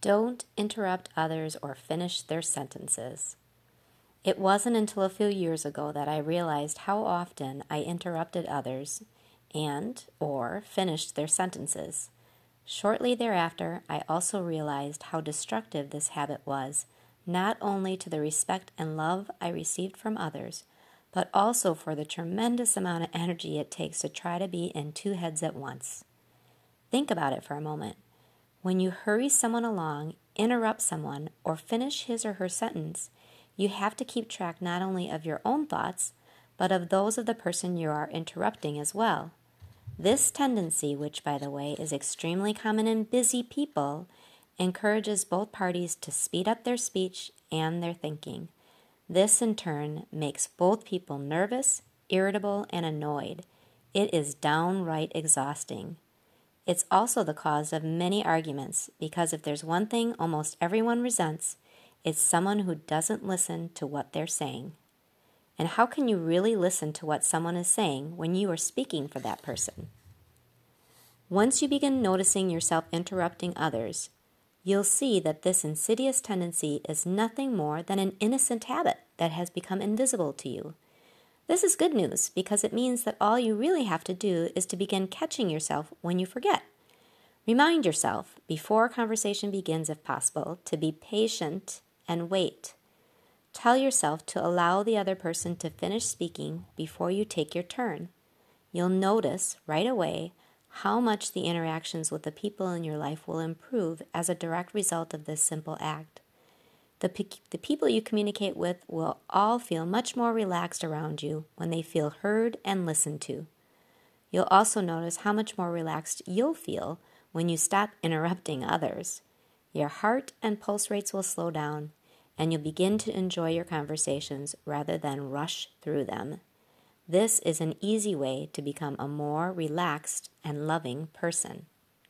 Don't interrupt others or finish their sentences. It wasn't until a few years ago that I realized how often I interrupted others and or finished their sentences. Shortly thereafter, I also realized how destructive this habit was, not only to the respect and love I received from others, but also for the tremendous amount of energy it takes to try to be in two heads at once. Think about it for a moment. When you hurry someone along, interrupt someone, or finish his or her sentence, you have to keep track not only of your own thoughts, but of those of the person you are interrupting as well. This tendency, which by the way is extremely common in busy people, encourages both parties to speed up their speech and their thinking. This in turn makes both people nervous, irritable, and annoyed. It is downright exhausting. It's also the cause of many arguments because if there's one thing almost everyone resents, it's someone who doesn't listen to what they're saying. And how can you really listen to what someone is saying when you are speaking for that person? Once you begin noticing yourself interrupting others, you'll see that this insidious tendency is nothing more than an innocent habit that has become invisible to you. This is good news because it means that all you really have to do is to begin catching yourself when you forget. Remind yourself, before a conversation begins, if possible, to be patient and wait. Tell yourself to allow the other person to finish speaking before you take your turn. You'll notice right away how much the interactions with the people in your life will improve as a direct result of this simple act. The, pe- the people you communicate with will all feel much more relaxed around you when they feel heard and listened to. You'll also notice how much more relaxed you'll feel when you stop interrupting others. Your heart and pulse rates will slow down, and you'll begin to enjoy your conversations rather than rush through them. This is an easy way to become a more relaxed and loving person.